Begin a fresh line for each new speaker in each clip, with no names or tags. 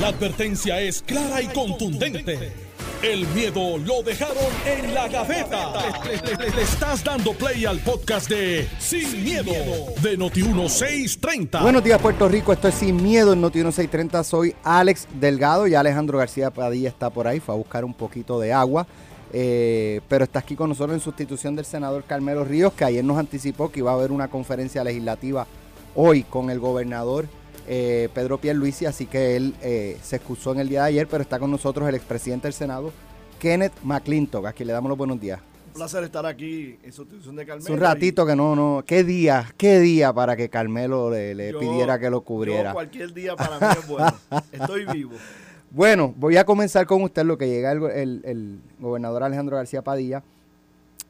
La advertencia es clara y contundente. El miedo lo dejaron en la gaveta. Le, estás dando play al podcast de Sin, miedo, de Noti1630.
Buenos días, Puerto Rico. Esto es Sin Miedo en Noti1630. Soy Alex Delgado y Alejandro García Padilla está por ahí. Fue a buscar un poquito de agua. Eh, pero está aquí con nosotros en sustitución del senador Carmelo Ríos, que ayer nos anticipó que iba a haber una conferencia legislativa hoy con el gobernador eh, Pedro Pierluisi, así que él eh, se excusó en el día de ayer, pero está con nosotros el expresidente del Senado, Kenneth McClintock, a quien le damos los buenos días.
Un placer estar aquí en sustitución de Carmelo.
Es un ratito que no, no, qué día, qué día para que Carmelo le,
Yo-
pidiera que lo cubriera.
Yo cualquier día para mí es bueno. Estoy vivo.
Bueno, voy a comenzar con usted lo que llega el- el gobernador Alejandro García Padilla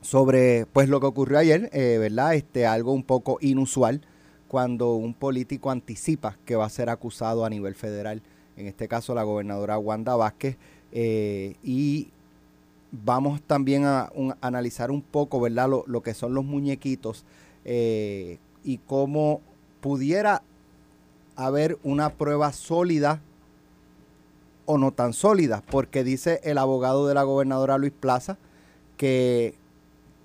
sobre pues lo que ocurrió ayer, eh, ¿verdad? Este algo un poco inusual cuando un político anticipa que va a ser acusado a nivel federal, en este caso la gobernadora Wanda Vázquez, eh, y vamos también a, analizar un poco, ¿verdad? Lo, que son los muñequitos eh, y cómo pudiera haber una prueba sólida o no tan sólidas, porque dice el abogado de la gobernadora Luis Plaza que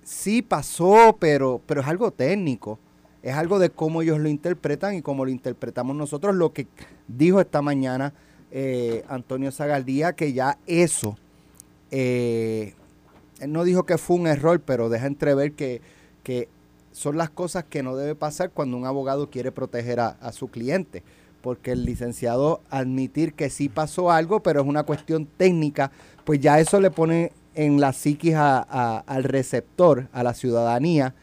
sí pasó, pero, pero es algo técnico, es algo de cómo ellos lo interpretan y cómo lo interpretamos nosotros, lo que dijo esta mañana eh, Antonio Zagaldía, que ya eso, eh, él no dijo que fue un error, pero deja entrever que, que son las cosas que no debe pasar cuando un abogado quiere proteger a, su cliente. Porque el licenciado admitir que sí pasó algo, pero es una cuestión técnica, pues ya eso le pone en la psiquis a- al receptor, a la ciudadanía,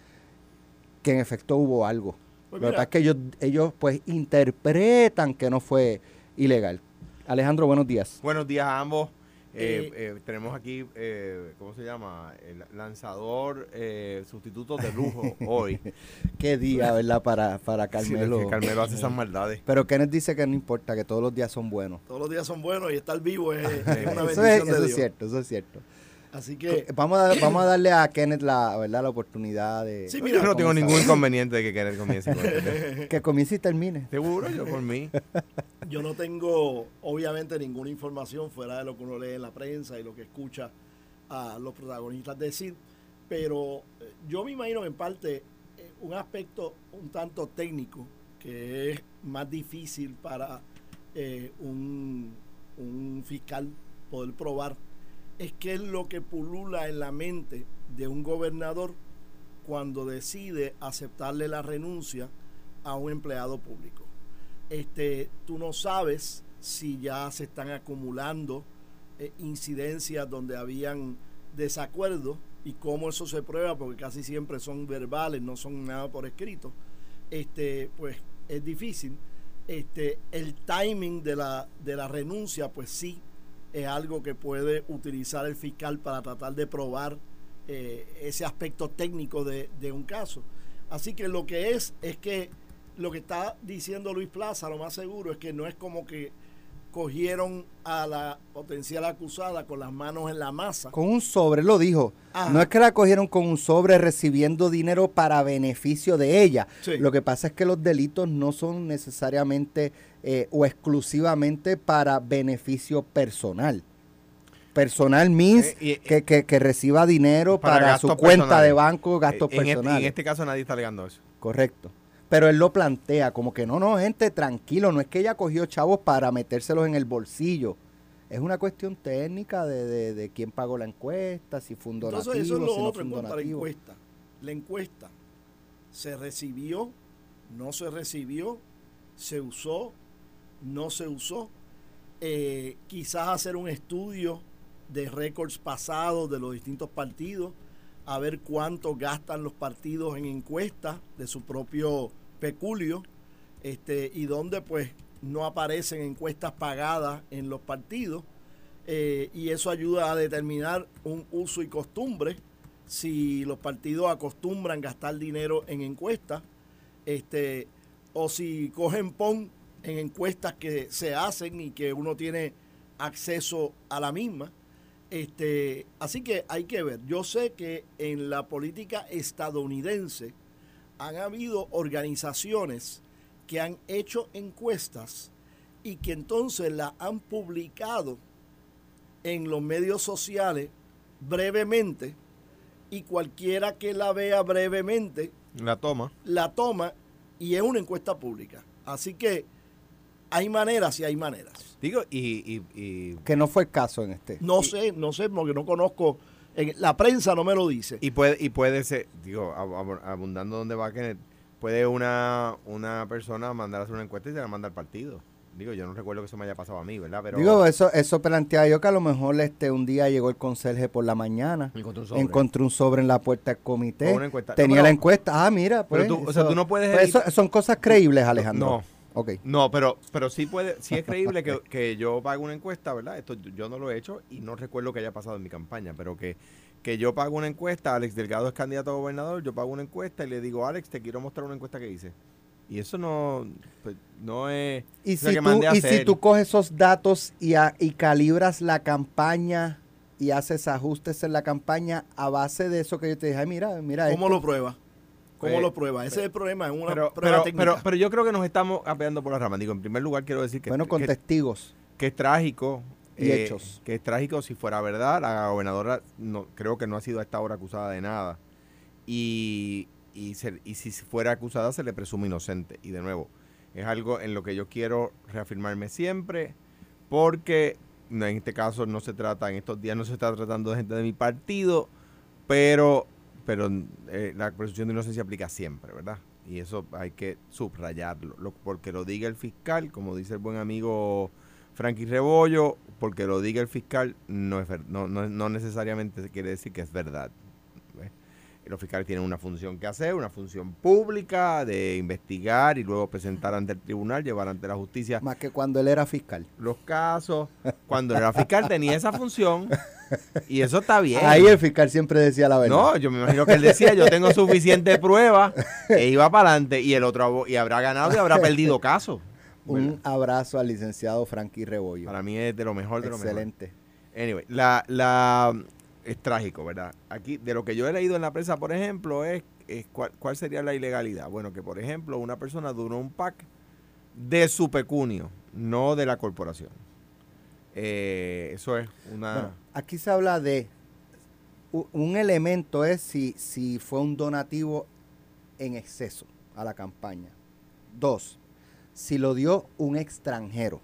que en efecto hubo algo.
Pues
Lo que pasa es que ellos, ellos pues interpretan que no fue ilegal. Alejandro, buenos días.
Buenos días a ambos. Eh,
Eh,
eh, tenemos aquí, eh, ¿cómo se llama? El lanzador eh, sustituto de lujo hoy.
Qué día, ¿verdad? Para, para
Sí,
Carmelo.
que Carmelo hace esas maldades.
Pero Kenneth dice que no importa, que todos los días son buenos.
Todos los días son buenos y estar vivo es, es una
Eso
bendición
es,
de
eso es
Dios.
cierto, eso es cierto.
Así que,
Vamos a, vamos a darle a Kenneth la, ¿verdad? la oportunidad de...
Sí,
Yo
mira,
no tengo ningún inconveniente de que Kenneth comience con tema.
Que comience y termine.
Seguro, yo por mí.
yo no tengo, obviamente, ninguna información fuera de lo que uno lee en la prensa y lo que escucha a los protagonistas decir, pero eh, yo me imagino en parte eh, un aspecto un tanto técnico que es más difícil para eh, un, un fiscal poder probar es qué es lo que pulula en la mente de un gobernador cuando decide aceptarle la renuncia a un empleado público. Este, tú no sabes si ya se están acumulando eh, incidencias donde habían desacuerdos y cómo eso se prueba, porque casi siempre son verbales, no son nada por escrito. Este, pues es difícil. Este, el timing de la, de la renuncia, pues sí, es algo que puede utilizar el fiscal para tratar de probar eh, ese aspecto técnico de, de un caso. Así que lo que es, es que lo que está diciendo Luis Plaza, lo más seguro es que no es como que cogieron a la potencial acusada con las manos en la masa.
Con un sobre, lo dijo.
Ajá.
No es que la cogieron con un sobre recibiendo dinero para beneficio de ella.
Sí.
Lo que pasa es que los delitos no son necesariamente eh, o exclusivamente para beneficio personal. Personal means
Eh, y-
que, que- que reciba dinero
Para
para, su cuenta
personales.
de banco, gastos
Eh, en, este,
personales.
en este caso nadie está alegando eso.
Correcto. Pero él lo plantea como que no, no, gente, tranquilo, no es que ella cogió chavos para metérselos en el bolsillo. Es una cuestión técnica de, de, de quién pagó la encuesta, si fue un donativo,
Entonces eso es lo
si no fue un
la encuesta. La encuesta se recibió, no se recibió, se usó, no se usó. Eh, quizás hacer un estudio de récords pasados de los distintos partidos, a ver cuánto gastan los partidos en encuestas de su propio peculio, este, y donde pues no aparecen encuestas pagadas en los partidos, eh, y eso ayuda a determinar un uso y costumbre, si los partidos acostumbran gastar dinero en encuestas, este, o si cogen PON en encuestas que se hacen y que uno tiene acceso a la misma. Este, así que hay que ver. Yo sé que en la política estadounidense han habido organizaciones que han hecho encuestas y que entonces la han publicado en los medios sociales brevemente y cualquiera que la vea brevemente
La toma.
la toma y es una encuesta pública. Así que hay maneras y hay maneras.
Digo, y, y, y,
Que no fue el caso en este.
No sé, no sé, porque no conozco, en- la prensa no me lo dice.
y puede, y puede ser, digo, ab- ab- abundando donde va Kenneth, puede una, una persona mandar a hacer una encuesta y se la manda al partido. Digo, yo no recuerdo que eso me haya pasado a mí, ¿verdad? Pero
Digo, eso, eso planteaba yo que a lo mejor este un día llegó el conserje por la mañana,
encontró un sobre.
encontró un sobre en la puerta del comité,
Con una encuesta.
tenía
No, pero-
la encuesta. Ah, mira, pues.
Pero tú- o sea, tú no puedes
pues eso- son cosas creíbles, Alejandro.
No.
Ok.
No, pero, pero sí puede, sí es creíble que, que yo pague una encuesta, ¿verdad? Esto yo- no lo he hecho y no recuerdo que haya pasado en mi campaña, pero que, que yo pago una encuesta, Alex Delgado es candidato a gobernador, yo pago una encuesta y le digo, Alex, te quiero mostrar una encuesta que hice. Y eso no, pues, no es...
Y, si
que
tú, y si tú coges esos datos y, a- y calibras la campaña y haces ajustes en la campaña a base de eso que yo te dije, ay, mira, mira.
¿Cómo
esto.
lo prueba? ¿Cómo
Pues,
lo prueba? Ese es el problema, es una
Pero,
prueba
pero,
técnica.
pero, pero yo creo que nos estamos apeando por las ramas. Digo, en primer lugar quiero decir que,
bueno, con
que,
testigos.
que es trágico.
Y
eh,
hechos.
Que es trágico si fuera verdad. La gobernadora no, creo que no ha sido a esta hora acusada de nada. Y, y, se- y si fuera acusada se le presume inocente. Y de nuevo, es algo en lo que yo quiero reafirmarme siempre porque no, en este caso no se trata, en estos días no se está tratando de gente de mi partido, pero, pero eh, la presunción de inocencia aplica siempre, ¿verdad? Y eso hay que subrayarlo, lo- porque lo diga el fiscal, como dice el buen amigo Frankie Rebollo, porque lo diga el fiscal no, es ver- no, no, no necesariamente quiere decir que es verdad. ¿ves? Los fiscales tienen una función que hacer, una función pública de investigar y luego presentar ante el tribunal, llevar ante la justicia
Más que cuando él era fiscal.
los casos. Cuando era fiscal tenía esa función y eso está bien.
Ahí el fiscal siempre decía la verdad.
No, yo me imagino que él decía, yo tengo suficiente prueba e iba para adelante y el otro y habrá ganado y habrá perdido caso.
Un abrazo al licenciado Frankie Rebollo.
Para mí es de lo mejor de lo mejor.
Excelente.
Anyway, la, la es trágico, ¿verdad? Aquí, de lo que yo he leído en la prensa, por ejemplo, es, es cuál, cuál sería la ilegalidad. Bueno, que por ejemplo, una persona donó un PAC de su pecunio, no de la corporación. Eh, eso es una...
Bueno, aquí se habla de un elemento es si, si fue un donativo en exceso a la campaña. Dos, si lo dio un extranjero,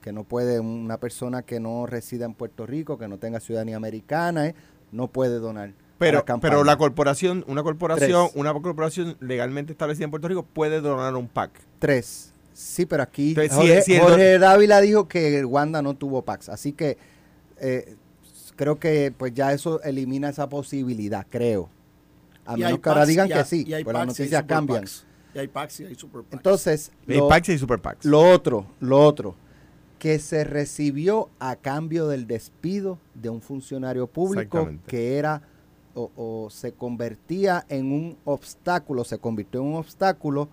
que no puede, una persona que no resida en Puerto Rico, que no tenga ciudadanía americana, eh, no puede donar. a
Pero,
la campaña.
pero la corporación, una corporación,
Tres.
una corporación legalmente establecida en Puerto Rico puede donar un PAC.
Tres. Sí, pero aquí
Entonces, si-
Jorge,
si el
Jorge Dávila dijo que Wanda no tuvo PAX. Así que eh, creo que pues ya eso elimina esa posibilidad, creo. A menos que ahora digan
y
que sí, pues las noticias cambian.
packs. Y hay packs y hay super.
Entonces,
Hay
lo,
PACs y super PACs.
lo otro, lo otro, que se recibió a cambio del despido de un funcionario público que era o, o se convertía en un obstáculo, se convirtió en un obstáculo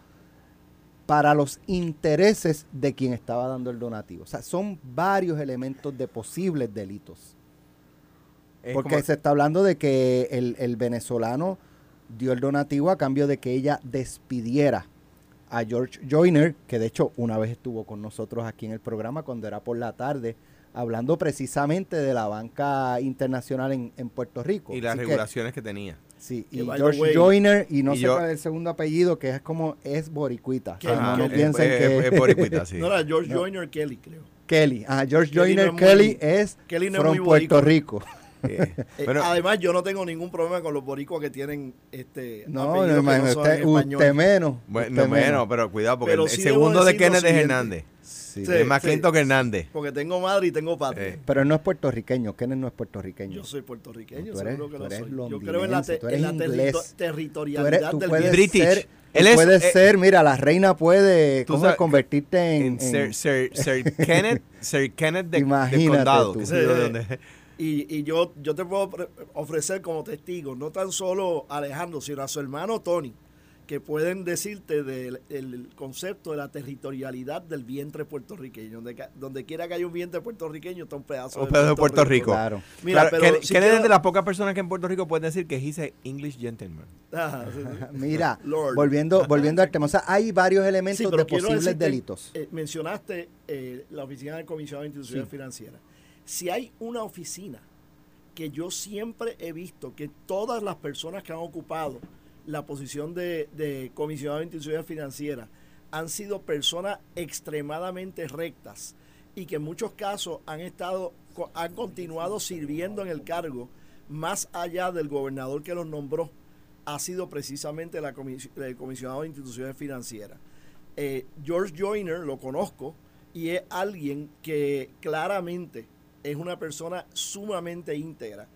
para los intereses de quien estaba dando el donativo. O sea, son varios elementos de posibles delitos.
Es
Porque
como-
se está hablando de que el, el venezolano dio el donativo a cambio de que ella despidiera a George Joyner, que de hecho una vez estuvo con nosotros aquí en el programa cuando era por la tarde, hablando precisamente de la banca internacional en, en Puerto Rico.
y las
Así que,
regulaciones que tenía.
Sí, y George
way,
Joyner, y no
y
sé
yo-
cuál es el segundo apellido, que es como, es boricuita.
Que-
no, piensen
es-
que...
es- es boricuita, sí.
No era George
No.
Joyner Kelly, creo.
Kelly, ah, George
Kelly no
Joyner
es muy-
Kelly es
Kelly no es
from
muy
Puerto
boricua.
Rico.
Eh,
Eh,
bueno,
además, yo no tengo ningún problema con los boricuas que tienen este
No, no,
que
usted, menos.
bueno,
usted
menos, pero cuidado, porque
Pero
el,
sí
el
debo
segundo de Kenneth es
siguiente.
Hernández.
Sí.
Sí.
es más lento que Hernández.
Porque tengo madre y tengo patria.
Eh.
Pero él no es puertorriqueño, Kenneth no es puertorriqueño.
Yo soy puertorriqueño,
Tú eres-
seguro que
tú
lo
eres
soy. Yo creo en la,
londinense,
te-
tú
en
eres
la
inglés.
territo-
Tú,
territorialidad
eres, tú
del.
British.
ser,
Él
tú
es,
puedes
eh,
ser, mira, la reina puede
tú
¿cómo
sabes-
es? convertirte en,
En
en-
Sir, Sir, Sir Kenneth, Sir Kenneth de,
Imagínate
condado.
tú.
que de.
Y, y yo, yo te puedo ofrecer como testigo, no tan solo a Alejandro, sino a su hermano Tony, que pueden decirte del el concepto de la territorialidad del vientre puertorriqueño. Donde, donde quiera que haya un vientre puertorriqueño, está un pedazo,
un pedazo de Puerto, Rico.
Claro.
Mira,
Claro,
pero
que-
si
que eres
quiero-
de las pocas personas que en Puerto Rico pueden decir que he's a English gentleman.
Ajá, sí, sí.
Mira,
Lord.
volviendo, volviendo al tema, o sea, hay varios elementos
Sí,
de posibles
decirte,
delitos.
eh, mencionaste eh, la Oficina del Comisionado de Instituciones
Sí.
Financieras. Si hay una oficina que yo siempre he visto que todas las personas que han ocupado la posición de, comisionado de instituciones financieras han sido personas extremadamente rectas y que en muchos casos han estado han continuado sirviendo en el cargo más allá del gobernador que los nombró ha sido precisamente la comisi- el comisionado de instituciones financieras. Eh, George Joyner lo conozco y es alguien que claramente es una persona sumamente íntegra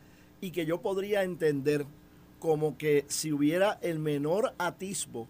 y que yo podría entender como que si hubiera el menor atisbo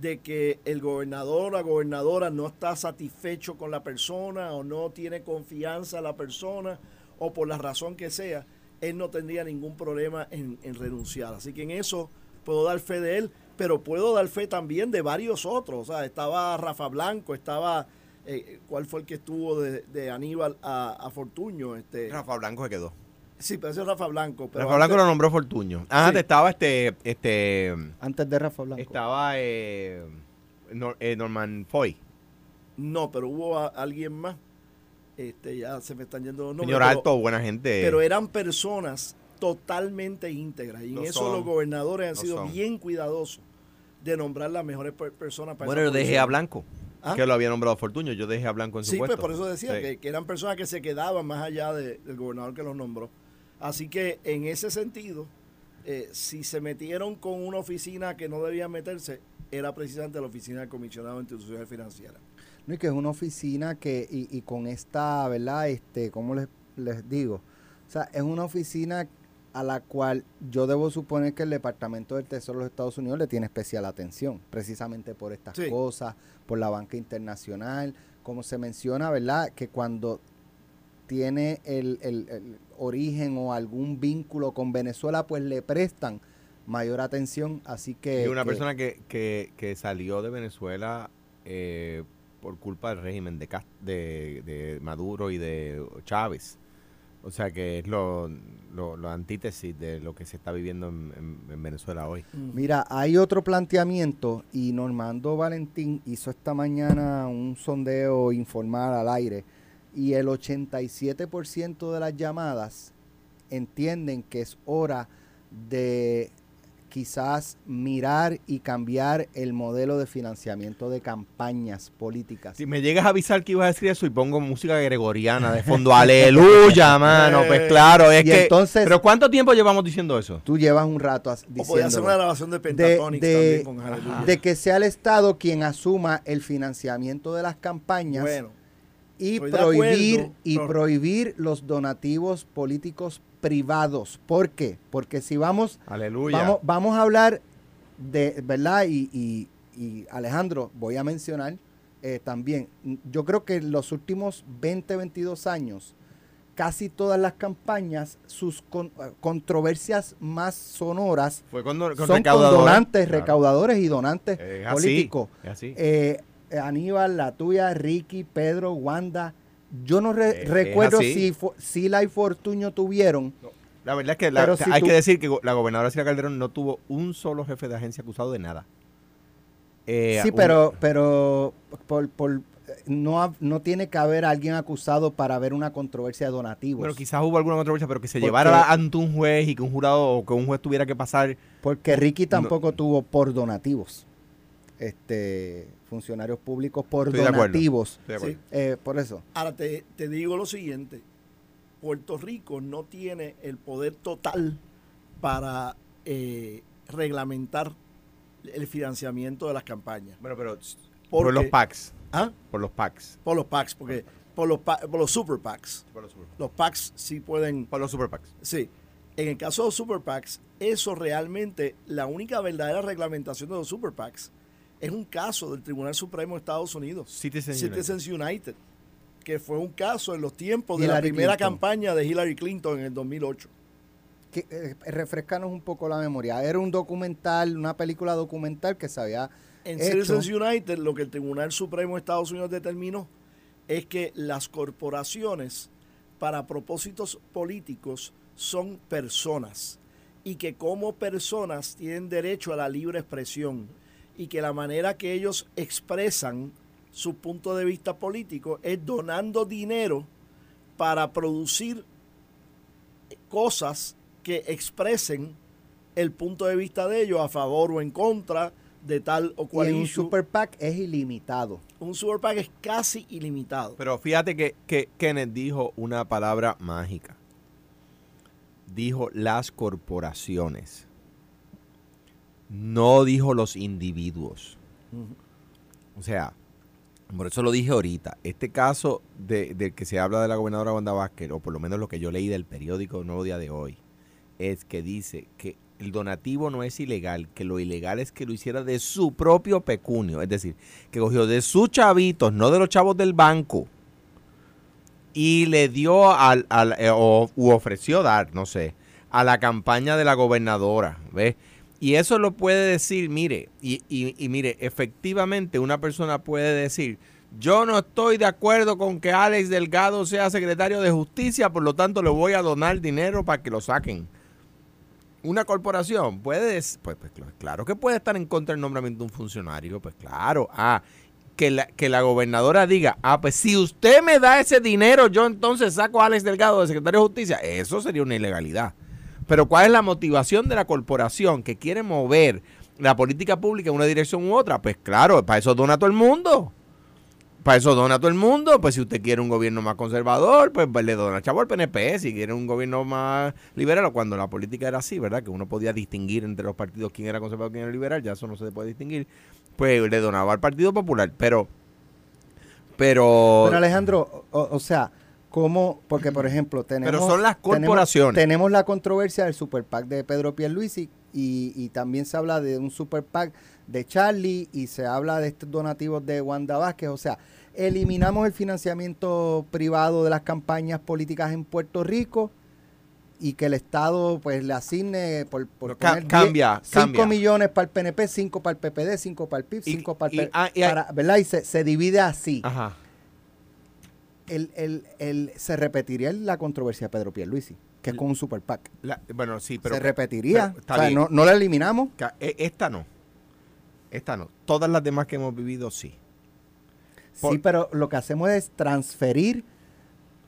de que el gobernador o la gobernadora no está satisfecho con la persona o no tiene confianza en la persona o por la razón que sea, él no tendría ningún problema en, en renunciar. Así que en eso puedo dar fe de él, pero puedo dar fe también de varios otros. O sea, estaba Rafa Blanco, estaba, eh, ¿cuál fue el que estuvo de, de Aníbal a, a Fortuño? Este,
Rafa Blanco se quedó.
Sí, pero ese es Rafa Blanco. Pero
Rafa Blanco lo nombró Fortuño. Antes
Sí.
estaba este, este,
Antes de Rafa Blanco.
estaba eh, Nor- eh, Norman Foy.
No, pero hubo a- alguien más. Este, ya se me están yendo los nombres.
Señor
pero-
Alto, buena gente.
pero eran personas totalmente íntegras y en eso
son.
los gobernadores han sido
son.
bien cuidadosos de nombrar las mejores per- personas para
bueno, yo dejé a Blanco,
¿Ah?
que lo había nombrado Fortuño. Yo dejé a Blanco en su
Sí, pues
puesto.
por eso decía
Sí.
que, que eran personas que se quedaban más allá de- del gobernador que los nombró. Así que en ese sentido, eh, si se metieron con una oficina que no debían meterse, era precisamente la oficina del comisionado de instituciones financieras.
No, y que es una oficina que, y, y con esta, ¿verdad? Este, ¿cómo les, les digo? O sea, es una oficina a la cual yo debo suponer que el Departamento del Tesoro de los Estados Unidos le tiene especial atención, precisamente por estas
Sí.
cosas, por la banca internacional, como se menciona, ¿verdad? Que cuando tiene el, el- el origen o algún vínculo con Venezuela, pues le prestan mayor atención, así que...
Y una
que-
persona que, que, que salió de Venezuela eh, por culpa del régimen de, de, de Maduro y de Chávez. O sea que es lo, lo, lo antítesis de lo que se está viviendo en, en- en Venezuela hoy.
Mira, hay otro planteamiento y Normando Valentín hizo esta mañana un sondeo informal al aire y el 87% de las llamadas entienden que es hora de quizás mirar y cambiar el modelo de financiamiento de campañas políticas.
Si me llegas a avisar que ibas a decir eso y pongo música gregoriana de fondo, aleluya, mano, pues claro, es
Y
que...
entonces-
¿Pero cuánto tiempo llevamos diciendo eso?
Tú llevas un rato as-
O podía hacer una grabación de
de,
Pentatonix
de-
también con Aleluya.
de que sea el Estado quien asuma el financiamiento de las campañas
Bueno,
y
estoy
prohibir
acuerdo,
y prohibir los donativos políticos privados. ¿Por qué? Porque si vamos
Aleluya.
vamos vamos a hablar de verdad y, y- y, Alejandro voy a mencionar eh, también yo creo que en los últimos 20 22 años casi todas las campañas sus con- eh, controversias más sonoras
Fue con, con
son con
recaudadores.
donantes,
Claro.
recaudadores y donantes
Es así,
políticos.
es así.
Eh, Aníbal, la tuya, Ricky, Pedro, Wanda. Yo no re-
Eh,
recuerdo si Sila y Fortuño tuvieron.
La verdad es que la-
Pero si
hay
tú-
que decir que la gobernadora Silvia Calderón no tuvo un solo jefe de agencia acusado de nada. Eh,
sí,
un-
pero, pero por, por- no, no tiene que haber alguien acusado para ver una controversia de donativos.
Bueno, quizás hubo alguna controversia, pero que se
Porque-
llevara ante un juez y que un jurado o que un juez tuviera que pasar.
porque Ricky tampoco tuvo por donativos. Este, funcionarios públicos por
Estoy de acuerdo.
donativos.
Estoy de acuerdo.
Eh, por eso.
ahora te, te digo lo siguiente. Puerto Rico no tiene el poder total para eh, reglamentar el financiamiento de las campañas.
Bueno, pero
Porque-
por los PACs.
¿Ah?
Por los PACs.
Por los PACs, porque por los, pa- por los super PACs.
Por los super,
Los PACs sí pueden
por los super PACs.
Sí. En el caso de los super PACs, eso realmente, la única verdadera reglamentación de los super PACs es un caso del Tribunal Supremo de Estados Unidos,
Citizens United.
Citizens United, que fue un caso en los tiempos de la primera
Clinton.
campaña de Hillary Clinton en el 2008.
que, eh, refrescanos un poco la memoria. Era un documental, una película documental que se había
En
hecho.
Citizens United, lo que el Tribunal Supremo de Estados Unidos determinó es que las corporaciones, para propósitos políticos, son personas y que como personas tienen derecho a la libre expresión y que la manera que ellos expresan su punto de vista político es donando dinero para producir cosas que expresen el punto de vista de ellos a favor o en contra de tal o
Y
cual
en un
issue.
super PAC es ilimitado.
Un super PAC es casi ilimitado.
Pero fíjate que, que Kenneth dijo una palabra mágica. Dijo las corporaciones. No dijo los individuos. O sea, por eso lo dije ahorita. Este caso de, del que se habla de la gobernadora Wanda Vázquez, o por lo menos lo que yo leí del periódico Nuevo Día de hoy, es que dice que el donativo no es ilegal, que lo ilegal es que lo hiciera de su propio pecunio. Es decir, que cogió de sus chavitos, no de los chavos del banco, y le dio al, al eh, o, u ofreció dar, no sé, a la campaña de la gobernadora, ¿ves? Y eso lo puede decir, mire, y, mire, efectivamente una persona puede decir, yo no estoy de acuerdo con que Alex Delgado sea secretario de justicia, por lo tanto le voy a donar dinero para que lo saquen. Una corporación puede, des- pues, pues, cl- claro que puede estar en contra del nombramiento de un funcionario, pues claro. Ah, que la, que la gobernadora diga, ah, pues si usted me da ese dinero, yo entonces saco a Alex Delgado de secretario de justicia. Eso sería una ilegalidad. Pero ¿cuál es la motivación de la corporación que quiere mover la política pública en una dirección u otra? Pues claro, para eso dona todo el mundo. Para eso dona todo el mundo. Pues si usted quiere un gobierno más conservador, pues, pues, le dona chavo al PNP. Si quiere un gobierno más liberal, cuando la política era así, ¿verdad? Que uno podía distinguir entre los partidos quién era conservador quién era liberal, ya eso no se puede distinguir. Pues le donaba al Partido Popular. Pero, pero,
Pero Alejandro, o, o sea, ¿cómo? Porque, por ejemplo, tenemos...
Pero son las
tenemos-
corporaciones.
Tenemos, la controversia del super PAC de Pedro Pierluisi y, y también se habla de un super PAC de Charlie y se habla de estos donativos de Wanda Vázquez. O sea, eliminamos el financiamiento privado de las campañas políticas en Puerto Rico y que el Estado pues le asigne por, por poner
cambia,
5
cambia.
millones para el PNP, 5 para el PPD, 5 para el PIB,
Y-
5 para el
y- ah, y-
para- ¿verdad? Y se, se divide así
Ajá.
El, el, el- se repetiría la controversia de Pedro Pierluisi, que es con un super PAC.
La- bueno, sí, pero...
se repetiría.
pero está
O sea,
bien.
no, no la eliminamos.
E- Esta no. Esta no. Todas las demás que hemos vivido, sí. Por-
sí, pero lo que hacemos es transferir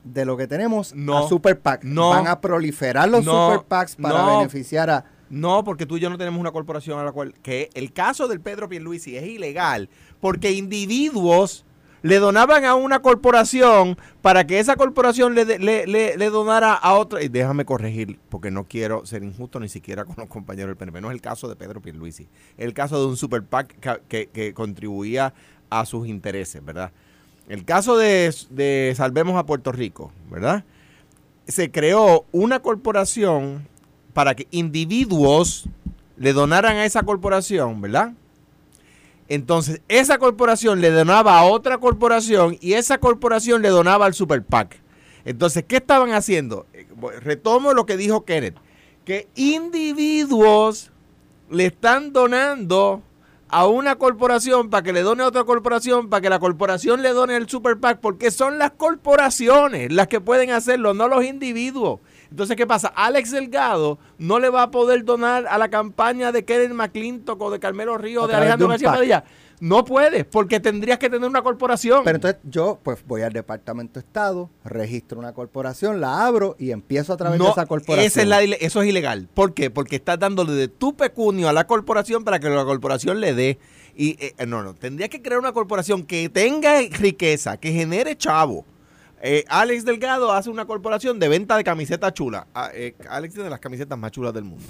de lo que tenemos
No,
a super PAC.
no,
Van a proliferar los
no,
super PACs para beneficiar a...
No, porque tú y yo no tenemos una corporación a la cual... Que el caso del Pedro Pierluisi es ilegal porque individuos le donaban a una corporación para que esa corporación le, le- le donara a otra... Y déjame corregir, porque no quiero ser injusto ni siquiera con los compañeros del PNP. No es el caso de Pedro Pierluisi. Es el caso de un super PAC que, que- que contribuía a sus intereses, ¿verdad? El caso de, de Salvemos a Puerto Rico, ¿verdad? Se creó una corporación para que individuos le donaran a esa corporación, ¿verdad? Entonces, esa corporación le donaba a otra corporación y esa corporación le donaba al Super PAC. Entonces, ¿qué estaban haciendo? Eh, Retomo lo que dijo Kenneth, que individuos le están donando a una corporación para que le done a otra corporación, para que la corporación le done al Super PAC, porque son las corporaciones las que pueden hacerlo, no los individuos. Entonces, ¿qué pasa? Alex Delgado no le va a poder donar a la campaña de Kenneth McClintock o de Carmelo Río o de
de
Alejandro
un
García. Padilla. No puedes, porque tendrías que tener una corporación.
Pero entonces yo pues voy al Departamento de Estado, registro una corporación, la abro y empiezo a través de esa corporación.
esa es la eso es ilegal. ¿Por qué? Porque estás dándole de tu pecunio a la corporación para que la corporación le dé. Y eh, no, no, tendrías que crear una corporación que tenga riqueza, que genere chavo. Eh, Alex Delgado hace una corporación de venta de camisetas chulas. Ah, eh, Alex tiene las camisetas más chulas del mundo.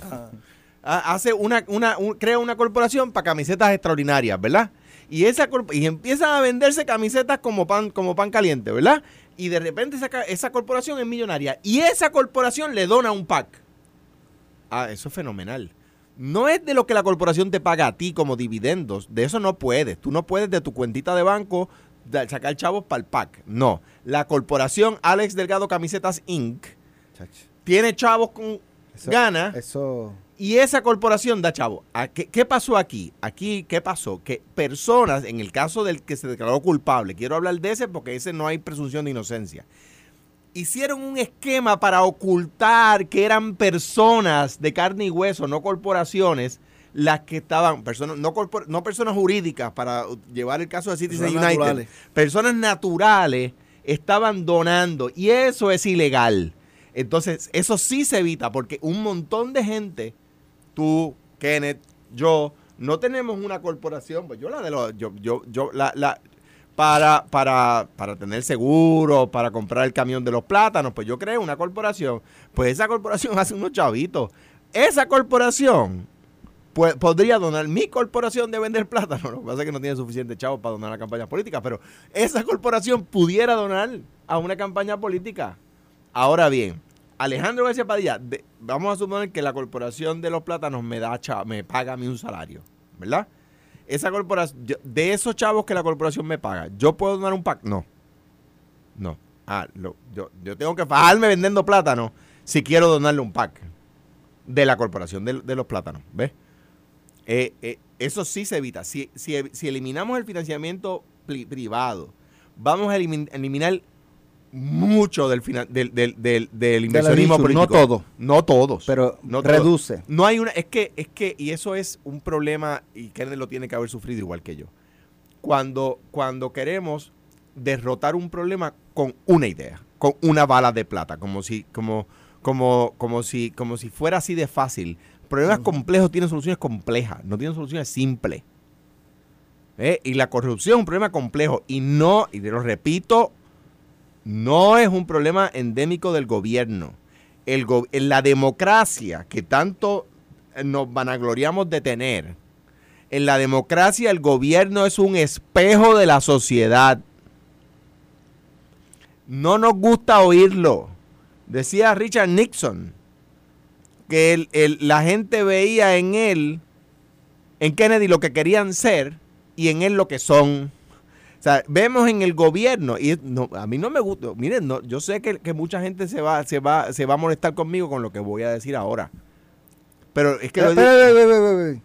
Ah, hace una, una un- crea una corporación para camisetas extraordinarias, ¿verdad? Y esa y empiezan a venderse camisetas como pan como pan caliente, ¿verdad? Y de repente esa, esa corporación es millonaria y esa corporación le dona un pack. Ah, eso es fenomenal. No es de lo que la corporación te paga a ti como dividendos, de eso no puedes. Tú no puedes de tu cuentita de banco sacar chavos para el pack. No, la corporación Alex Delgado Camisetas Inc. tiene chavos con gana
Eso.
y esa corporación da chavo. ¿A ¿Qué, qué pasó aquí? Aquí, ¿qué pasó? Que personas, en el caso del que se declaró culpable, quiero hablar de ese porque ese no hay presunción de inocencia, hicieron un esquema para ocultar que eran personas de carne y hueso, no corporaciones, las que estaban, personas, no, corpor- no personas jurídicas para llevar el caso de Citizen
Personas
United,
naturales.
personas naturales estaban donando y eso es ilegal. Entonces, eso sí se evita porque un montón de gente, tú, Kenneth, yo, no tenemos una corporación, pues yo la de los, yo, yo, yo, la, la, para, para, para tener seguro, para comprar el camión de los plátanos, pues yo creo una corporación. Pues esa corporación hace unos chavitos. Esa corporación podría donar mi corporación de vender plátanos. Lo que pasa es que no tiene suficiente chavo para donar a campañas políticas, pero esa corporación pudiera donar a una campaña política. Ahora bien, Alejandro García Padilla, vamos a suponer que la corporación de los plátanos me da cha- me paga a mí un salario, ¿verdad? Esa corporación, de esos chavos que la corporación me paga, ¿yo puedo donar un pack? No. No. Ah, yo, tengo que fajarme vendiendo plátanos si quiero donarle un pack de la corporación de los plátanos, ¿ves? Eh, eh, eso sí se evita. Si, si, si eliminamos el financiamiento pri- privado, vamos a elimin- eliminar mucho del, del, del, del, del inversionismo político.
no todo.
No todos.
Pero
no
reduce.
No hay una, es que, es que, y eso es un problema, y Kenneth lo tiene que haber sufrido igual que yo. Cuando, cuando queremos derrotar un problema con una idea, con una bala de plata, como si, como, como, como si, como si fuera así de fácil. Problemas complejos tienen soluciones complejas, no tienen soluciones simples. ¿Eh? Y la corrupción es un problema complejo y no, y te lo repito, no es un problema endémico del gobierno. El go- en la democracia que tanto eh, nos vanagloriamos de tener, en la democracia el gobierno es un espejo de la sociedad. No nos gusta oírlo. Decía Richard Nixon que el- el- la gente veía en él, en Kennedy, lo que querían ser y en él lo que son. O sea, vemos en el gobierno, y no, a mí no me gusta, miren, no, yo sé que, que mucha gente se va, se, va, se va a molestar conmigo con lo que voy a decir ahora. Pero es que...
espera, espera, espera.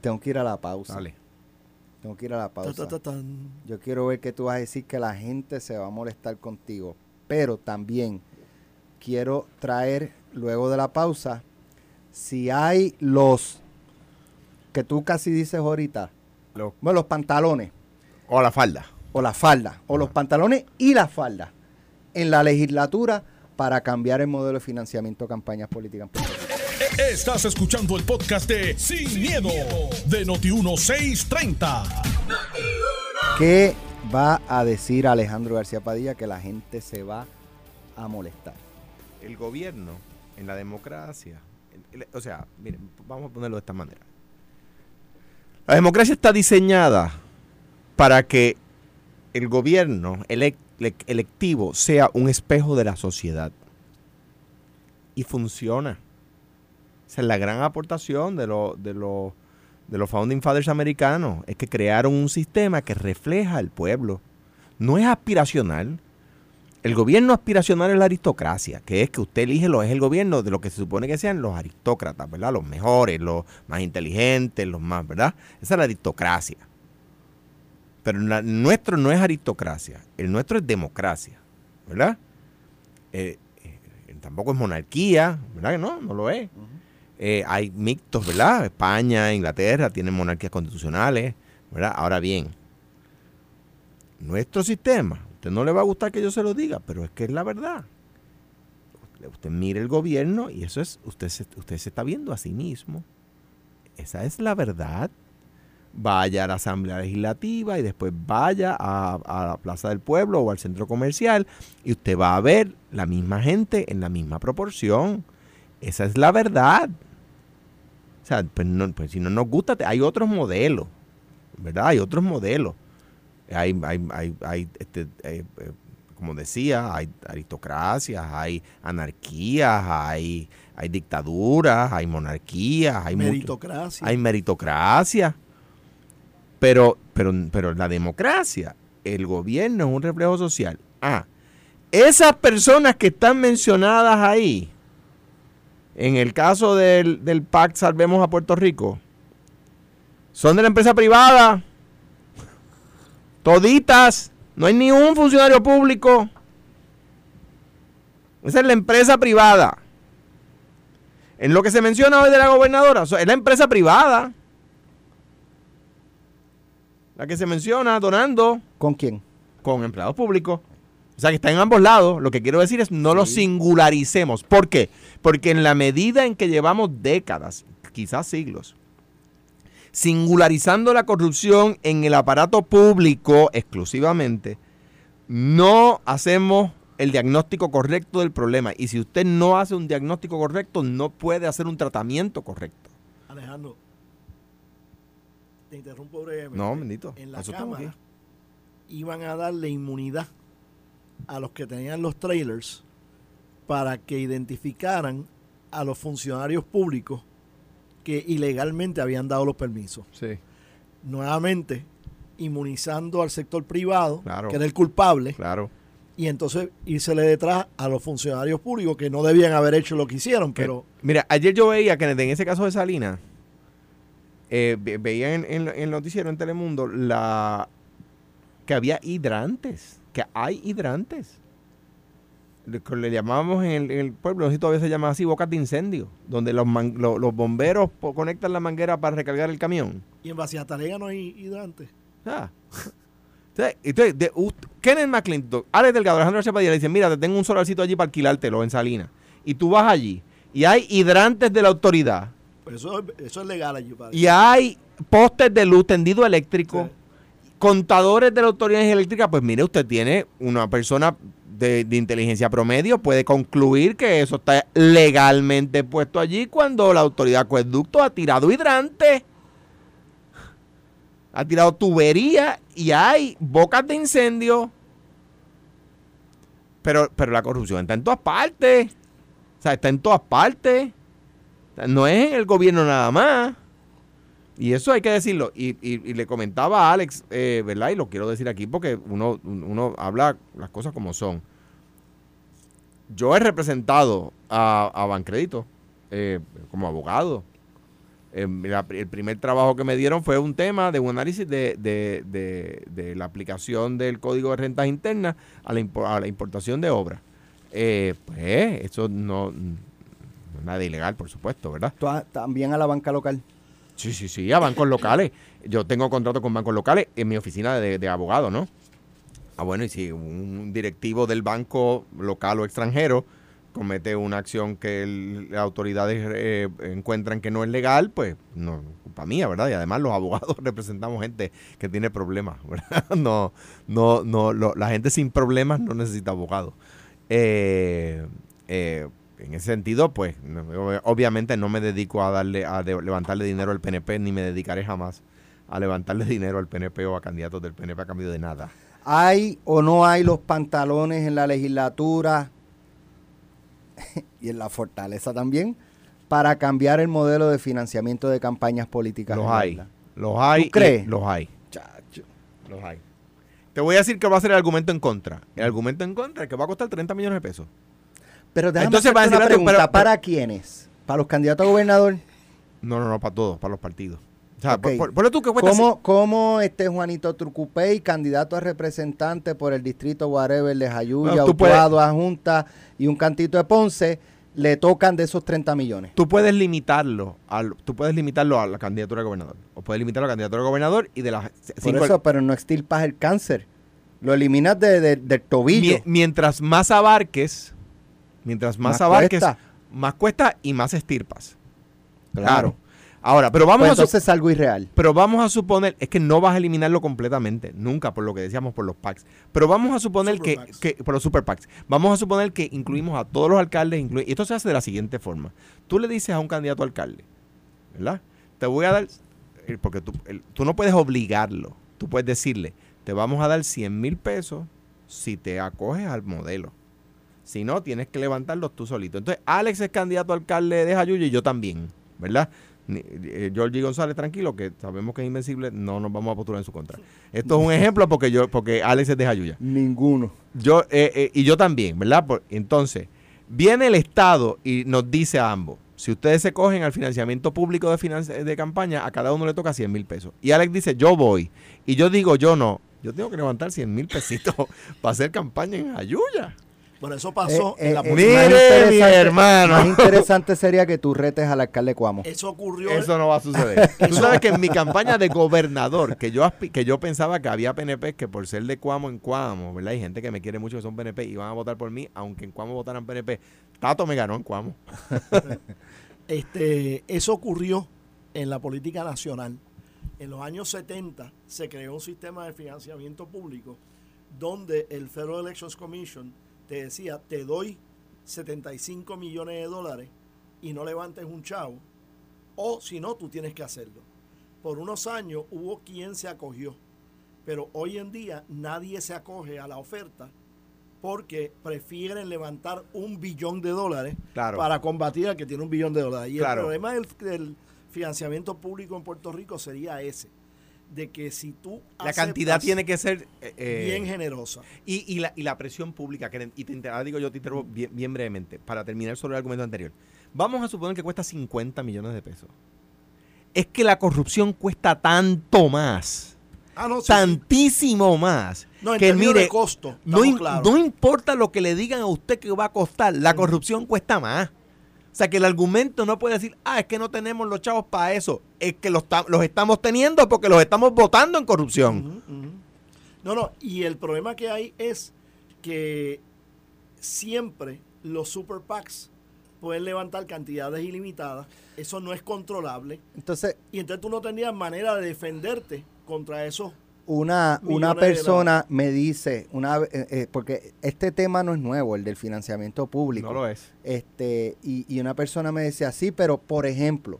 Tengo que ir a la pausa.
Dale.
Tengo que ir a la pausa.
ta, ta, tan.
Yo quiero ver que tú vas a decir que la gente se va a molestar contigo. Pero también quiero traer, luego de la pausa, si hay los que tú casi dices ahorita,
Lo-
bueno, los pantalones,
o la falda.
o la falda, o los pantalones y la falda en la legislatura para cambiar el modelo de financiamiento de campañas políticas en Puerto Rico.
Estás escuchando el podcast de Sin, miedo, de Noti1630.
¿Qué va a decir Alejandro García Padilla que la gente se va a molestar?
El gobierno, en la democracia, o sea, miren, vamos a ponerlo de esta manera. La democracia está diseñada para que el gobierno elec- le- electivo sea un espejo de la sociedad. Y funciona. Esa es la gran aportación de, lo- de, lo- de los Founding Fathers americanos. Es que crearon un sistema que refleja al pueblo. No es aspiracional. El gobierno aspiracional es la aristocracia, que es que usted elige lo es el gobierno de lo que se supone que sean los aristócratas, ¿verdad? Los mejores, los más inteligentes, los más, ¿verdad? Esa es la aristocracia. Pero la- nuestro no es aristocracia, el nuestro es democracia, ¿verdad? Eh, eh, tampoco es monarquía, ¿verdad que no? No lo es. Eh, hay mixtos, ¿verdad? España, Inglaterra tienen monarquías constitucionales, ¿verdad? Ahora bien, nuestro sistema, usted no le va a gustar que yo se lo diga, pero es que es la verdad. Usted, mire el gobierno y eso es, usted se, usted se está viendo a sí mismo. Esa es la verdad. Vaya a la Asamblea Legislativa y después vaya a, a la Plaza del Pueblo o al centro comercial y usted va a ver la misma gente en la misma proporción. Esa es la verdad. O sea, pues, no- pues si no nos gusta, hay otros modelos, ¿verdad? Hay otros modelos. Hay, hay, hay, hay, este, eh, eh, como decía, hay aristocracias, hay anarquías, hay, hay dictaduras, hay monarquías, hay
Meritocracia.
hay meritocracia. Pero, pero, pero la democracia, el gobierno es un reflejo social. Ah, esas personas que están mencionadas ahí En el caso del, del PAC Salvemos a Puerto Rico, son de la empresa privada. Toditas. No hay ni un funcionario público. Esa es la empresa privada. En lo que se menciona hoy de la gobernadora, es la empresa privada. La que se menciona donando.
¿Con quién?
Con empleados públicos. O sea que está en ambos lados. Lo que quiero decir es no lo singularicemos. ¿Por qué? Porque en la medida en que llevamos décadas, quizás siglos, singularizando la corrupción en el aparato público exclusivamente, no hacemos el diagnóstico correcto del problema. Y si usted no hace un diagnóstico correcto, no puede hacer un tratamiento correcto.
Alejandro, te interrumpo brevemente.
No, bendito.
En la Cámara iban a darle inmunidad a los que tenían los trailers para que identificaran a los funcionarios públicos que ilegalmente habían dado los permisos.
Sí.
Nuevamente, inmunizando al sector privado,
Claro.
que era el culpable,
Claro.
y entonces írsele detrás a los funcionarios públicos que no debían haber hecho lo que hicieron, pero
Mira, ayer yo veía que en ese caso de Salinas, eh, ve- veía en, en- en el noticiero en Telemundo la que había hidrantes, que hay hidrantes. Le, le llamábamos en el, en el pueblo, no sé si todavía se llama así, bocas de incendio, donde los, man- lo- los bomberos conectan la manguera para recargar el camión.
y en Vaciatalega no hay hidrantes.
Ah. Entonces, entonces, de, ust- Kenneth McClintock, Alex Delgado, Alejandro Chapadilla le dicen, mira, te tengo un solarcito allí para alquilártelo en Salinas. Y tú vas allí y hay hidrantes de la autoridad
Pues eso, es- eso es legal allí, padre.
y hay postes de luz tendido eléctrico,
Sí.
contadores de la autoridad eléctrica, pues mire, usted tiene una persona de, inteligencia promedio, puede concluir que eso está legalmente puesto allí cuando la autoridad acueducto ha tirado hidrante, ha tirado tubería y hay bocas de incendio. Pero, pero la corrupción está en todas partes. O sea, está en todas partes. No es en el gobierno nada más. Y eso hay que decirlo. Y, y- y le comentaba a Alex, eh, ¿verdad? Y lo quiero decir aquí porque uno, uno habla las cosas como son. Yo he representado a, a Bancrédito eh, como abogado. Eh, el primer trabajo que me dieron fue un tema de un análisis de, de- de- de la aplicación del Código de Rentas Internas a la, a la importación de obras. Eh, pues eso no, no es nada ilegal, por supuesto, ¿verdad?
También a la banca local.
Sí, sí, sí, a bancos locales. Yo tengo contrato con bancos locales en mi oficina de, de abogado, ¿no? Ah, bueno, y si un directivo del banco local o extranjero comete una acción que las autoridades eh, encuentran que no es legal, pues no culpa mía, ¿verdad? Y además los abogados representamos gente que tiene problemas, ¿verdad? No, no, no, la gente sin problemas no necesita abogado. Eh, eh, en ese sentido, pues, no- obviamente no me dedico a darle, a de- levantarle dinero al PNP, ni me dedicaré jamás a levantarle dinero al PNP o a candidatos del PNP a cambio de nada.
¿Hay o no hay los pantalones en la legislatura y en la fortaleza también para cambiar el modelo de financiamiento de campañas políticas?
Los hay,
isla?
los hay,
¿Tú crees?
los hay,
Chacho.
los hay. Te voy a decir que va a ser el argumento en contra. El argumento en contra es que va a costar 30 millones de pesos.
Pero déjame
Entonces a
hacerte una pregunta.
pero-
¿Para quiénes? ¿Para los candidatos a gobernador?
No, no, no, para todos, para los partidos. O sea,
Ok.
por- por- ponle tú
¿Cómo, cómo este Juanito Trucupey, candidato a representante por el distrito whatever de Jayuya,
Bueno,
Utuado, Junta y un cantito de Ponce, le tocan de esos 30 millones?
Tú puedes limitarlo, al, tú puedes limitarlo a la candidatura de gobernador. O puedes limitarlo a la candidatura de gobernador y de las
Por eso, pero no extirpas el cáncer. Lo eliminas de, de- del tobillo.
Mie- mientras más abarques, mientras más,
Más
abarques,
cuesta.
más cuesta y más estirpas. Claro. Ahora, pero vamos
Pues
a su-
entonces es algo irreal.
pero vamos a suponer, es que no vas a eliminarlo completamente, nunca por lo que decíamos por los PACs. Pero vamos a suponer
Super
que, que- por los super PACs, vamos a suponer que incluimos a todos los alcaldes, inclui- y esto se hace de la siguiente forma. Tú le dices a un candidato a alcalde, ¿verdad? Te voy a dar, eh, porque tú, el- tú no puedes obligarlo, tú puedes decirle, te vamos a dar 100 mil pesos si te acoges al modelo. Si no, tienes que levantarlos tú solito. Entonces, Alex es candidato a alcalde de Jayuya y yo también, ¿verdad? Eh, Georgie González, tranquilo, que sabemos que es invencible, no nos vamos a postular en su contra. Esto es un ejemplo porque yo porque Alex es de Jayuya.
Ninguno.
Yo, eh, eh, y yo también, ¿verdad? Por- entonces, viene el Estado y nos dice a ambos, si ustedes se cogen al financiamiento público de, de campaña, a cada uno le toca 100 mil pesos. Y Alex dice, yo voy. Y yo digo, yo no. Yo tengo que levantar 100 mil pesitos para hacer campaña en Ayuya.
Bueno, eso pasó
Eh,
en la
eh,
política.
más
Mire, mi hermano.
Más interesante sería que tú retes al alcalde Cuamo.
Eso ocurrió.
Eso no va a suceder. Tú sabes que en mi campaña de gobernador, que yo que yo pensaba que había PNP que por ser de Cuamo en Cuamo, ¿verdad? Hay gente que me quiere mucho que son PNP y van a votar por mí, aunque en Cuamo votaran PNP. Tato me ganó en Cuamo.
Este, eso ocurrió en la política nacional. En los años 70 se creó un sistema de financiamiento público donde el Federal Elections Commission te decía, te doy 75 millones de dólares y no levantes un chavo, o si no, tú tienes que hacerlo. Por unos años hubo quien se acogió, pero hoy en día nadie se acoge a la oferta porque prefieren levantar un billón de dólares
Claro.
para combatir al que tiene un billón de dólares. Y
Claro.
el problema del, del financiamiento público en Puerto Rico sería ese, de que si tú
La cantidad tiene que ser... eh, eh,
bien generosa.
Y, y la, y la presión pública, que, y te, ahora digo yo te interrumpo bien, bien brevemente, para terminar sobre el argumento anterior. Vamos a suponer que cuesta 50 millones de pesos. Es que la corrupción cuesta tanto más,
Ah, no, sí, sí.
tantísimo más,
No,
que mire,
de costo,
no, importa lo que le digan a usted que va a costar, la corrupción cuesta más. O sea, que el argumento no puede decir, ah, es que no tenemos los chavos para eso. Es que los, ta- los estamos teniendo porque los estamos votando en corrupción.
No, no, y el problema que hay es que siempre los super PACs pueden levantar cantidades ilimitadas, eso no es controlable,
Entonces,
y entonces tú no tendrías manera de defenderte contra eso.
Una, una persona me dice, una, eh, eh, porque este tema no es nuevo, el del financiamiento público.
No lo es.
Este, y, y una persona me decía, sí, pero por ejemplo,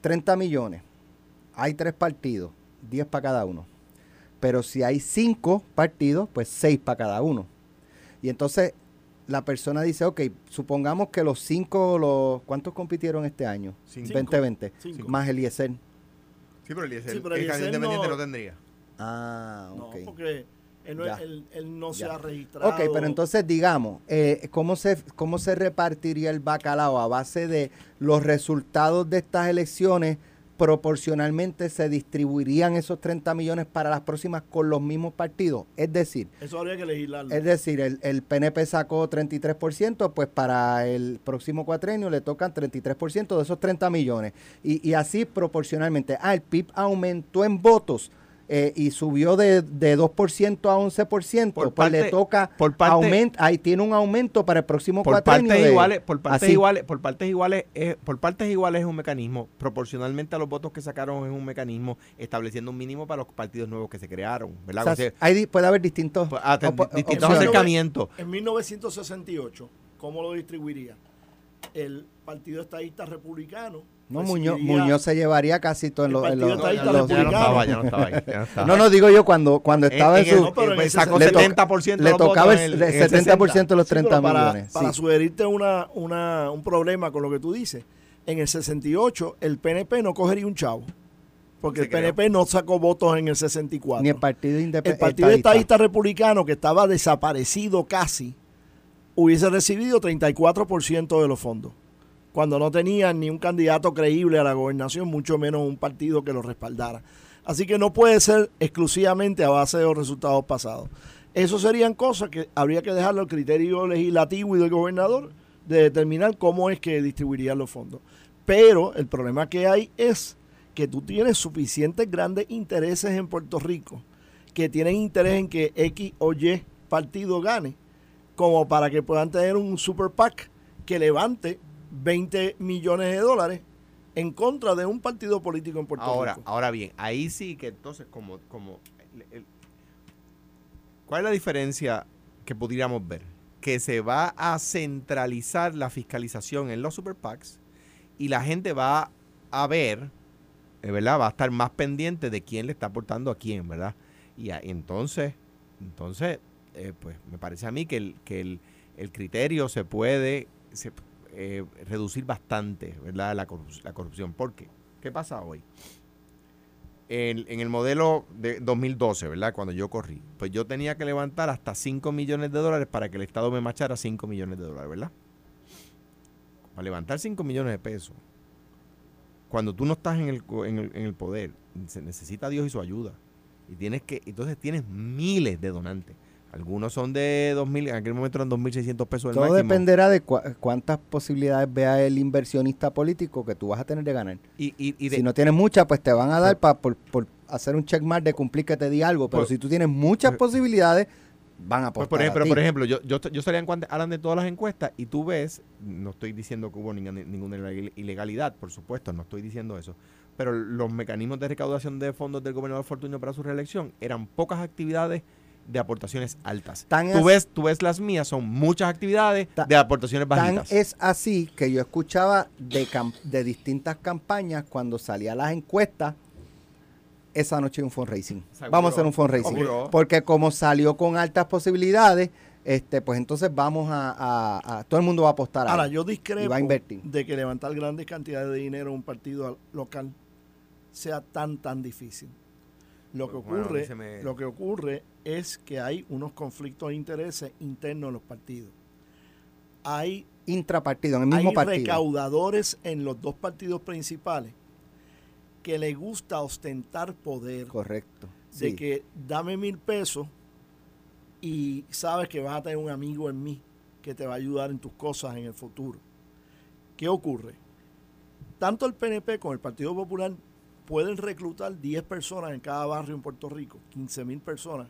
30 millones, hay tres partidos, 10 para cada uno. Pero si hay cinco partidos, pues 6 para cada uno. Y entonces la persona dice, ok, supongamos que los cinco, los, ¿cuántos compitieron este año?
Cinco.
2020,
Cinco.
más el IESER.
Sí, pero Eliezer,
Sí, pero
el
Eliezer
candidato independiente
no-
no tendría.
Ah,
No,
ok.
porque él no,
Ya.
él- él no se ha registrado.
Ok, pero entonces digamos, eh, ¿cómo, se, ¿cómo se repartiría el bacalao a base de los resultados de estas elecciones? Proporcionalmente se distribuirían esos 30 millones para las próximas con los mismos partidos. Es decir,
Eso habría que legislarlo.
es decir, el, el PNP sacó 33%, pues para el próximo cuatrenio le tocan 33% de esos 30 millones. Y, y así proporcionalmente. Ah, el PIB aumentó en votos eh, y subió de, de 2% a 11%,
Por
pues le
parte-
toca
por parte-
aumenta, ahí tiene un aumento para el próximo
por
cuatrenio.
partes
de-
iguales por partes
así.
iguales por partes iguales es, por partes iguales es un mecanismo proporcionalmente a los votos que sacaron es un mecanismo estableciendo un mínimo para los partidos nuevos que se crearon
O
verdad
sea,
O sea,
hay di- puede haber distintos
pues, ah, distintos acercamientos
En 1968, ¿cómo lo distribuiría? El Partido Estadista Republicano.
No, Muñoz,
recibiría-
Muñoz se llevaría casi todo en
El
los... en
Estadista
en los-
ya no estaba ya no estaba ahí ya no estaba.
No, no, digo yo cuando, cuando estaba en,
en el-
su...
No, pero en
pues,
el
sacó
le toca-
70% de
le tocaba
en
el,
el-
el
en el
70% de los
Sí,
30
pero para,
millones.
Para
sí.
sugerirte una, una, un problema con lo que tú dices, en el 68 el PNP no cogería un chavo. Porque
Se
el PNP no sacó votos en el 64.
Ni el Partido
el
Independiente.
Partido Estadista Republicano, que estaba desaparecido casi, hubiese recibido 34% de los fondos. Cuando no tenían ni un candidato creíble a la gobernación, mucho menos un partido que lo respaldara. Así que no puede ser exclusivamente a base de los resultados pasados. Eso serían cosas que habría que dejarlo al criterio legislativo y del gobernador de determinar cómo es que distribuirían los fondos. Pero el problema que hay es que tú tienes suficientes grandes intereses en Puerto Rico que tienen interés en que X o Y partido gane, como para que puedan tener un super PAC que levante 20 millones de dólares en contra de un partido político en Puerto
ahora
Rico.
ahora bien ahí sí que entonces como como el- el- ¿cuál es la diferencia que pudiéramos ver? Que se va a centralizar la fiscalización en los super PACs y la gente va a ver, eh, ¿verdad? Va a estar más pendiente de quién le está aportando a quién, ¿verdad? Y a- entonces, entonces, eh, pues me parece a mí que el, que el, el criterio se puede se- eh, reducir bastante, ¿verdad? La, corrup- la corrupción. ¿Por qué? ¿Qué pasa hoy? En, en el modelo de 2012, ¿verdad? Cuando yo corrí, pues yo tenía que levantar hasta 5 millones de dólares para que el Estado me machara 5 millones de dólares, ¿verdad? para levantar 5 millones de pesos, cuando tú no estás en el, en el, en el poder, se necesita Dios y su ayuda. Y tienes que, entonces tienes miles de donantes. Algunos son de 2.000, en aquel momento eran 2.600 pesos el
Todo
máximo.
dependerá de cua- cuántas posibilidades vea el inversionista político que tú vas a tener de ganar.
Y, y, y de-
si no tienes muchas, pues te van a dar pa- por, por hacer un checkmark de cumplir que te di algo. Pero
Pues-
si tú tienes muchas
pues-
posibilidades, van a
Pues,
apostar
por
a
ejemplo,
ti.
por ejemplo, yo, yo, yo salía en hablan de todas las encuestas y tú ves, no estoy diciendo que hubo ninguna, ninguna ileg- ilegalidad, por supuesto, no estoy diciendo eso, pero los mecanismos de recaudación de fondos del gobernador Fortuño para su reelección eran pocas actividades de aportaciones altas.
Tan
tú
es-
ves, tú ves las mías, son muchas actividades
Ta-
de aportaciones
Tan
bajitas.
es así que yo escuchaba de, cam- de distintas campañas cuando salían las encuestas, esa noche hay un fundraising.
Seguro.
Vamos a hacer un fundraising.
Seguro.
Porque como salió con altas posibilidades, este, pues entonces vamos a, a- a- todo el mundo va a apostar
Ahora,
ahí.
yo
y va a
discrepo
invertir.
de que levantar grandes cantidades de dinero en un partido al- local sea tan, tan difícil. Lo que
Pues, Bueno,
ocurre,
me-
lo que ocurre es que hay unos conflictos de intereses internos en los partidos. Hay,
Intrapartido, en el mismo
hay
partido.
recaudadores en los dos partidos principales que le gusta ostentar poder
Correcto.
de
sí.
que dame mil pesos y sabes que vas a tener un amigo en mí que te va a ayudar en tus cosas en el futuro. ¿Qué ocurre? Tanto el PNP como el Partido Popular pueden reclutar 10 personas en cada barrio en Puerto Rico, 15 mil personas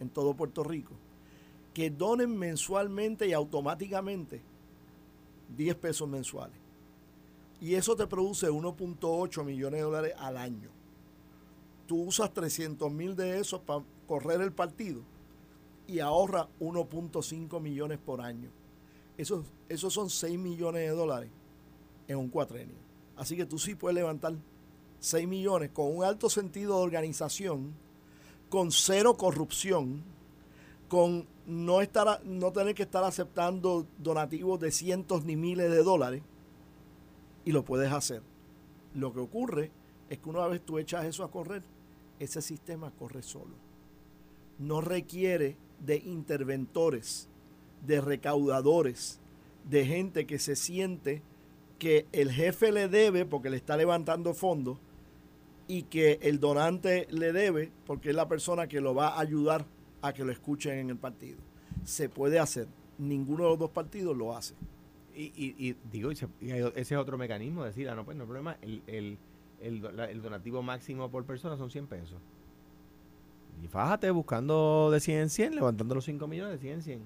en todo Puerto Rico, que donen mensualmente y automáticamente 10 pesos mensuales. Y eso te produce 1.8 millones de dólares al año tú usas 300 mil de esos para correr el partido y ahorra 1.5 millones por año. Esos, esos son 6 millones de dólares en un cuatrenio. Así que tú sí puedes levantar 6 millones con un alto sentido de organización, con cero corrupción, con no, estar, no tener que estar aceptando donativos de cientos ni miles de dólares y lo puedes hacer. Lo que ocurre es que una vez tú echas eso a correr, ese sistema corre solo. No requiere de interventores, de recaudadores, de gente que se siente que el jefe le debe porque le está levantando fondos y que el donante le debe porque es la persona que lo va a ayudar a que lo escuchen en el partido. Se puede hacer. Ninguno de los dos partidos lo hace.
Y, y, y digo, ese es otro mecanismo, de decir, ah, no, pues no hay problema, el, el, el, el donativo máximo por persona son 100 pesos. Y fájate buscando de 100 en 100, levantando los 5 millones de 100 en 100.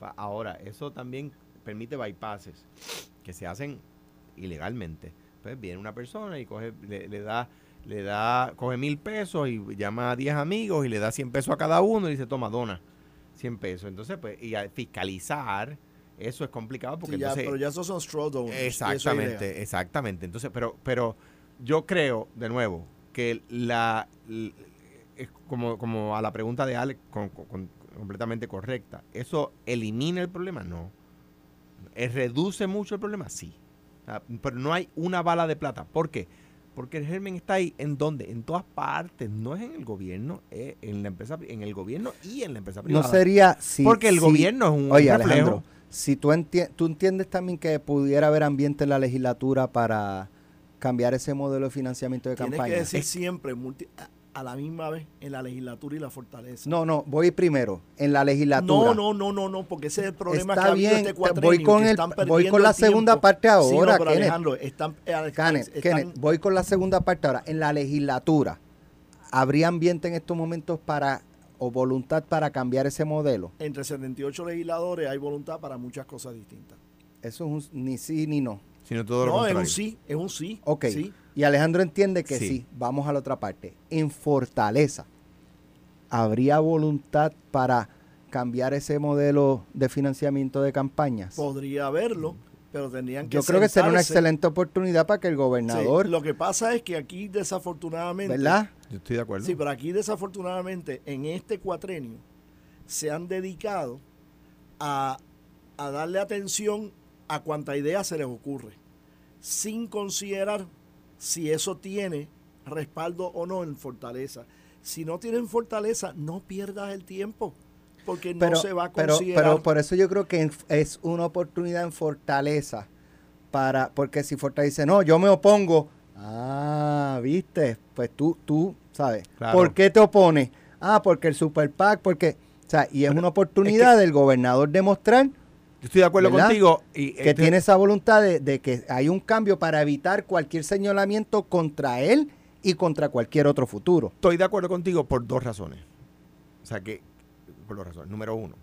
Fa- Ahora, eso también permite bypasses que se hacen ilegalmente. Pues viene una persona y coge, le, le da, le da, coge mil pesos y llama a 10 amigos y le da 100 pesos a cada uno y dice, toma, dona 100 pesos. Entonces, pues, y a fiscalizar, eso es complicado porque
Sí, ya,
entonces...
pero ya esos son straw donors,
Exactamente, exactamente. Entonces, pero, pero yo creo, de nuevo, que la, l- es como, como a la pregunta de Alex, con- con- con- completamente correcta. ¿Eso elimina el problema? No. ¿Eh, ¿Reduce mucho el problema? Sí. Sea, pero no hay una bala de plata. ¿Por qué? Porque el germen está ahí, ¿en dónde? En todas partes. No es en el gobierno, es en la empresa, en el gobierno y en la empresa
No
privada.
sería si.
Porque el
si-
gobierno es un
Oye,
reflejo.
Alejandro, si tú, enti- tú entiendes también que pudiera haber ambiente en la legislatura para cambiar ese modelo de financiamiento de
Tienes
campaña.
que decir
Es-
siempre multi- a, la misma vez en la legislatura y la fortaleza.
No, no, voy primero. En la legislatura.
No, no, no, no, no, porque ese es el problema
Está
que ha habido
bien,
este cuatrenio,
voy con
que
el-
están
voy con la
el
segunda parte ahora,
Sí, no. Alejandro, están, eh,
Kenneth,
están-
Kenneth, voy con la segunda parte ahora. En la legislatura, ¿habría ambiente en estos momentos para o voluntad para cambiar ese modelo?
entre 78 legisladores hay voluntad para muchas cosas distintas.
Eso es un ni sí ni no.
Sino todo lo
No, es un sí, es un sí.
Ok.
sí.
Y Alejandro entiende que sí.
Sí.
Vamos a la otra parte. En Fortaleza, ¿habría voluntad para cambiar ese modelo de financiamiento de campañas?
Podría haberlo, pero tendrían que
Yo creo que será una excelente oportunidad para que el
Sí,
gobernador,
Lo que pasa es que aquí desafortunadamente
¿verdad?
Yo estoy de acuerdo.
Sí, pero aquí desafortunadamente en este cuatrenio se han dedicado a, a darle atención a cuanta idea se les ocurre, sin considerar si eso tiene respaldo o no en Fortaleza. Si no tienen Fortaleza, no pierdas el tiempo, porque no
pero,
se va a
pero,
considerar.
pero por eso yo creo que en- es una oportunidad en Fortaleza para, porque si Fortaleza dice, no, yo me opongo, ah, viste, pues tú, tú, ¿sabes?
Claro.
¿Por qué te opones? Ah, porque el Super PAC, porque, o sea, y es una oportunidad del gobernador demostrar
Yo estoy de acuerdo
¿Verdad?
contigo. Y,
que
este-
tiene esa voluntad de, de que hay un cambio para evitar cualquier señalamiento contra él y contra cualquier otro futuro.
Estoy de acuerdo contigo por dos razones. O sea que, por dos razones. Número uno,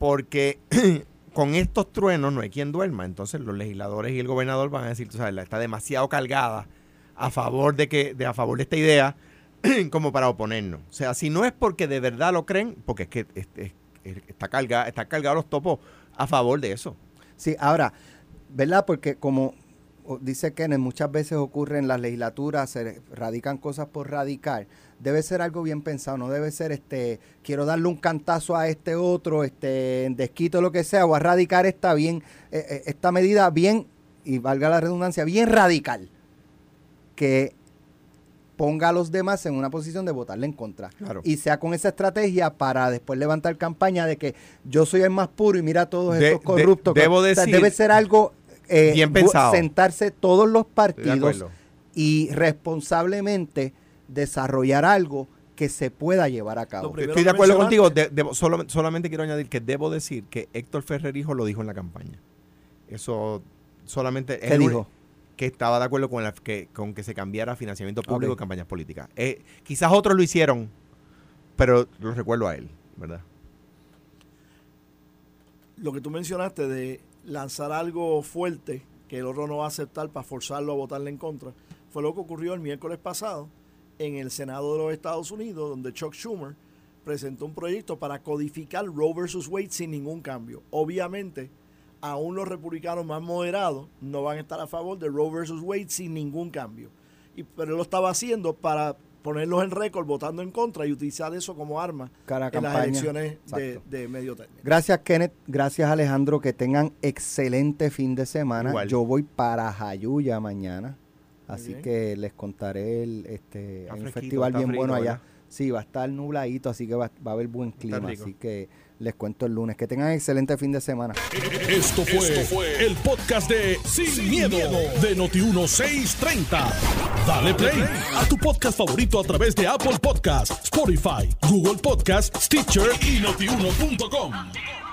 porque con estos truenos no hay quien duerma. Entonces los legisladores y el gobernador van a decir, tú sabes, está demasiado cargada a favor de que, de, a favor de esta idea, como para oponernos. O sea, si no es porque de verdad lo creen, porque es que es- es- es- está cargada, está cargado los topos a favor de eso.
Sí, ahora, ¿verdad? Porque como dice Kenneth, muchas veces ocurre en las legislaturas, se radican cosas por radicar. Debe ser algo bien pensado, no debe ser este, quiero darle un cantazo a este otro, este, desquito lo que sea, o a radicar esta bien, eh, eh, esta medida bien, y valga la redundancia, bien radical, que ponga a los demás en una posición de votarle en contra.
Claro.
Y sea con esa estrategia para después levantar campaña de que yo soy el más puro y mira a todos
De-
estos
de-
corruptos.
debo
O sea,
decir-
debe ser algo eh,
Bien pensado.
sentarse todos los
de
partidos y responsablemente desarrollar algo que se pueda llevar a cabo.
Estoy de acuerdo contigo. de- debo- solo- solamente quiero añadir que debo decir que Héctor Ferrerijo lo dijo en la campaña. Eso solamente.
¿Qué dijo?
Que estaba de acuerdo con, la, que, con que se cambiara financiamiento público
Ok.
en campañas políticas. Eh, quizás otros lo hicieron, pero lo recuerdo a él, ¿verdad?
lo que tú mencionaste de lanzar algo fuerte que el otro no va a aceptar para forzarlo a votarle en contra, fue lo que ocurrió el miércoles pasado en el Senado de los Estados Unidos, donde Chuck Schumer presentó un proyecto para codificar Roe versus Wade sin ningún cambio. Obviamente, aún los republicanos más moderados no van a estar a favor de Roe versus Wade sin ningún cambio. Y, pero él lo estaba haciendo para ponerlos en récord votando en contra y utilizar eso como arma
Cara
en las
campaña.
elecciones de, de medio término.
Gracias, Kenneth. Gracias, Alejandro. Que tengan excelente fin de semana.
Igual.
Yo voy para Jayuya mañana. Así
bien.
que les contaré el, este, un festival bien bueno allá. Sí, va a estar nubladito, así que va, va a haber buen clima. Así que les cuento el lunes. Que tengan excelente fin de semana.
Esto fue, el podcast de Sin, miedo, de Noti1630. Dale play a tu podcast favorito a través de Apple Podcasts, Spotify, Google Podcasts, Stitcher y notiuno.com.